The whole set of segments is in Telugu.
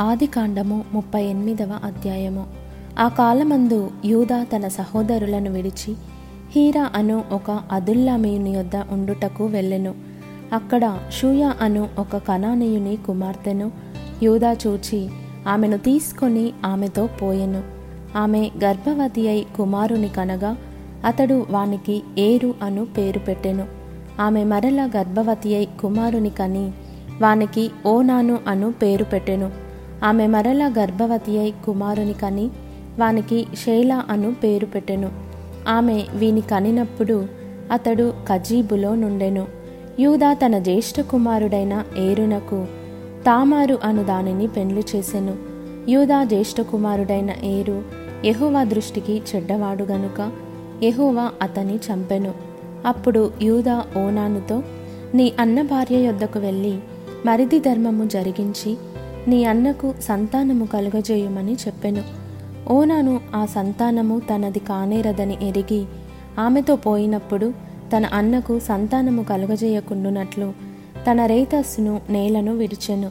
ఆదికాండము ముప్పై ఎనిమిదవ అధ్యాయము. ఆ కాలమందు యూదా తన సహోదరులను విడిచి హీరా అను ఒక అదుల్లామీయుని యొద్ద ఉండుటకు వెళ్ళెను. అక్కడ షూయా అను ఒక కనానీయుని కుమార్తెను యూదా చూచి ఆమెను తీసుకొని ఆమెతో పోయెను. ఆమె గర్భవతి అయి కుమారుని కనగా అతడు వానికి ఏరు అను పేరు పెట్టెను. ఆమె మరల గర్భవతి అయి కుమారుని కని వానికి ఓనాను అను పేరు పెట్టెను. ఆమె మరల గర్భవతి అయి కుమారుని కని వానికి షేలా అను పేరు పెట్టెను. ఆమె వీని కనినప్పుడు అతడు కజీబులో నుండెను. యూదా తన జ్యేష్ఠ కుమారుడైన ఏరునకు తామారు అను దానిని పెండ్లి చేసెను. యూదా జ్యేష్ఠ కుమారుడైన ఏరు యెహోవా దృష్టికి చెడ్డవాడు గనుక యెహోవా అతని చంపెను. అప్పుడు యూదా ఓనానుతో నీ అన్న భార్య యొద్దకు వెళ్ళి మరిది ధర్మము జరిగించి నీ అన్నకు సంతానము కలుగజేయమని చెప్పెను. ఓనాను ఆ సంతానము తనది కానేరదని ఎరిగి ఆమెతో పోయినప్పుడు తన అన్నకు సంతానము కలుగజేయకుండునట్లు తన రేతస్సును నేలను విడిచెను.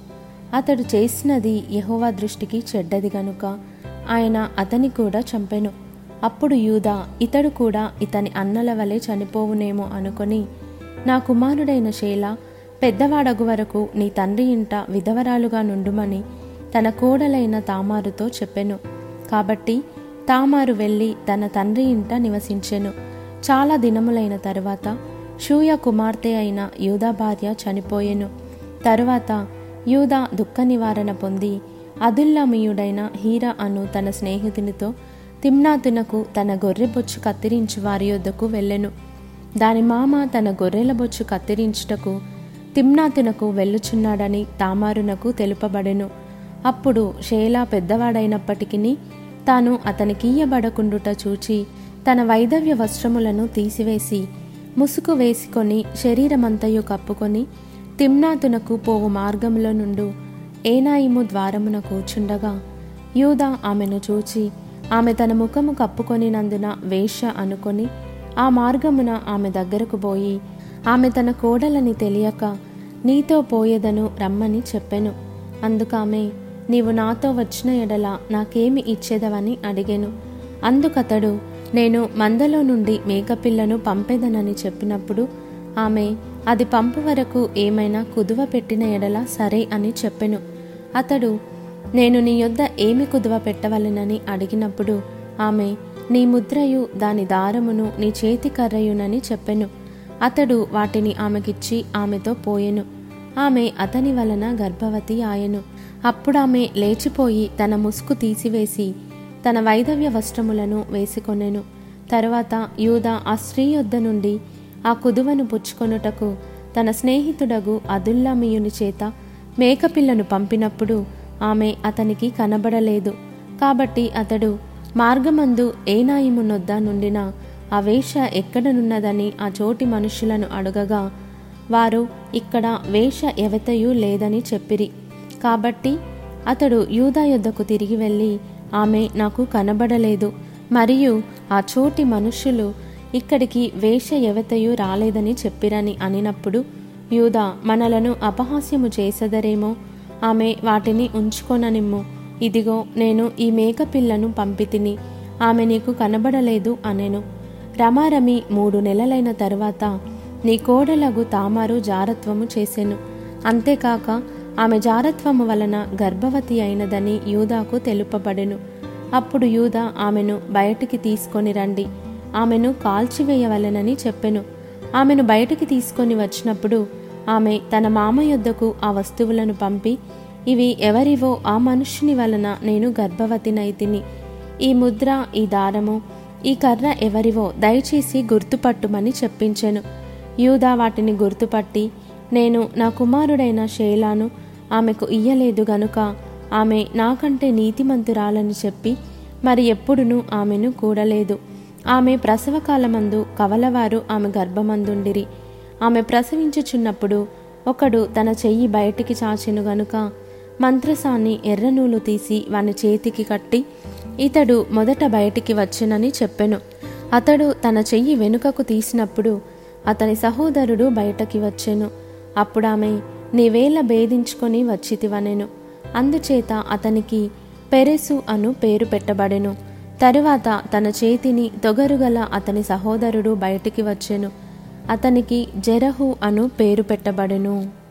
అతడు చేసినది యహోవా దృష్టికి చెడ్డది గనుక ఆయన అతని కూడా చంపెను. అప్పుడు యూదా ఇతడు కూడా ఇతని అన్నల వలె చనిపోవునేమో అనుకొని నా కుమారుడైన శైలా పెద్దవాడగు వరకు నీ తండ్రి ఇంట విధవరాలుగా నుండుమని తన కోడలైన తామారుతో చెప్పెను. కాబట్టి తామారు వెళ్ళి తన తండ్రి ఇంట నివసించెను. చాలా దినములైన తరువాత షూయ కుమార్తె అయిన యూదా భార్య చనిపోయెను. తరువాత యూదా దుఃఖ నివారణ పొంది అదుల్లామీయుడైన హీరా అను తన స్నేహితునితో తిమ్నాతునకు తన గొర్రె బొచ్చు కత్తిరించి వారి యొద్దకు వెళ్ళెను. దాని మామ తన గొర్రెల బొచ్చు కత్తిరించుటకు తిమ్నాతునకు వెళ్ళుచున్నాడని తామారునకు తెలుపబడెను. అప్పుడు షేలా పెద్దవాడైనప్పటికీ తాను అతనికియ్యబడకుండుట చూచి తన వైదవ్య వస్త్రములను తీసివేసి ముసుగు వేసుకొని శరీరమంతయు కప్పుకొని తిమ్నాతునకు పోవు మార్గములో నుండు ఏనాయిము ద్వారమున కూర్చుండగా యూదా ఆమెను చూచి ఆమె తన ముఖము కప్పుకొనినందున వేశ్య అనుకొని ఆ మార్గమున ఆమె దగ్గరకు పోయి ఆమె తన కోడలని తెలియక నీతో పోయేదను రమ్మని చెప్పెను. అందుకామె నీవు నాతో వచ్చిన ఎడల నాకేమి ఇచ్చేదవని అడిగెను. అందుకతడు నేను మందలో నుండి మేకపిల్లను పంపేదనని చెప్పినప్పుడు ఆమె అది పంపు వరకు ఏమైనా కుదువ పెట్టిన ఎడల సరే అని చెప్పెను. అతడు నేను నీ యొద్ద ఏమి కుదువ పెట్టవలెనని అడిగినప్పుడు ఆమె నీ ముద్రయు దాని దారమును నీ చేతి కర్రయునని చెప్పెను. అతడు వాటిని ఆమెకిచ్చి ఆమెతో పోయెను. ఆమె అతని వలన గర్భవతి ఆయెను. అప్పుడామె లేచిపోయి తన ముసుకు తీసివేసి తన వైదవ్య వస్త్రములను వేసుకొనెను. తరువాత యూదా ఆ స్త్రీ యొద్ద నుండి ఆ కుదువను పుచ్చుకొనుటకు తన స్నేహితుడగు అదుల్లామియుని చేత మేకపిల్లను పంపినప్పుడు ఆమె అతనికి కనబడలేదు. కాబట్టి అతడు మార్గమందు ఏనాయిమునొద్ద నుండిన ఆ వేష ఎక్కడనున్నదని ఆ చోటి మనుషులను అడగగా వారు ఇక్కడ వేష ఎవతయు లేదని చెప్పిరి. కాబట్టి అతడు యూదా యొద్దకు తిరిగి వెళ్ళి ఆమె నాకు కనబడలేదు. మరియు ఆ చోటి మనుష్యులు ఇక్కడికి వేష ఎవతయు రాలేదని చెప్పిరని అనినప్పుడు యూదా మనలను అపహాస్యము చేసదరేమో ఆమె వాటిని ఉంచుకొననిమ్ము. ఇదిగో నేను ఈ మేకపిల్లను పంపితిని ఆమె నీకు కనబడలేదు అనెను. రమారమి మూడు నెలలైన తర్వాత నీ కోడలగు తామారు జారత్వము చేసెను. అంతేకాక ఆమె జారత్వము వలన గర్భవతి అయినదని యూదాకు తెలుపబడెను. అప్పుడు యూదా ఆమెను బయటికి తీసుకొని రండి. ఆమెను కాల్చివేయవలెనని చెప్పెను. ఆమెను బయటికి తీసుకొని వచ్చినప్పుడు ఆమె తన మామ యొద్దకు ఆ వస్తువులను పంపి ఇవి ఎవరివో ఆ మనుష్యుని వలన నేను గర్భవతినైతిని ఈ ముద్ర ఈ దారము ఈ కర్ర ఎవరివో దయచేసి గుర్తుపట్టుమని చెప్పించెను. యూదా వాటిని గుర్తుపట్టి నేను నా కుమారుడైన షేలాను ఆమెకు ఇయ్యలేదు గనుక ఆమె నాకంటే నీతిమంతురాలని చెప్పి మరి ఎప్పుడునూ ఆమెను కూడలేదు. ఆమె ప్రసవకాలమందు కవలవారు ఆమె గర్భమందుండిరి. ఆమె ప్రసవించుచున్నప్పుడు ఒకడు తన చెయ్యి బయటికి చాచెను గనుక మంత్రసాన్ని ఎర్రనూలు తీసి వాని చేతికి కట్టి ఇతడు మొదట బయటికి వచ్చెనని చెప్పెను. అతడు తన చెయ్యి వెనుకకు తీసినప్పుడు అతని సహోదరుడు బయటకి వచ్చెను. అప్పుడామె నీవేళ భేదించుకొని వచ్చితివనెను అందుచేత అతనికి పెరెసు అను పేరు పెట్టబడెను. తరువాత తన చేతిని తొగరుగల అతని సహోదరుడు బయటికి వచ్చెను. అతనికి జెరహు అను పేరు పెట్టబడెను.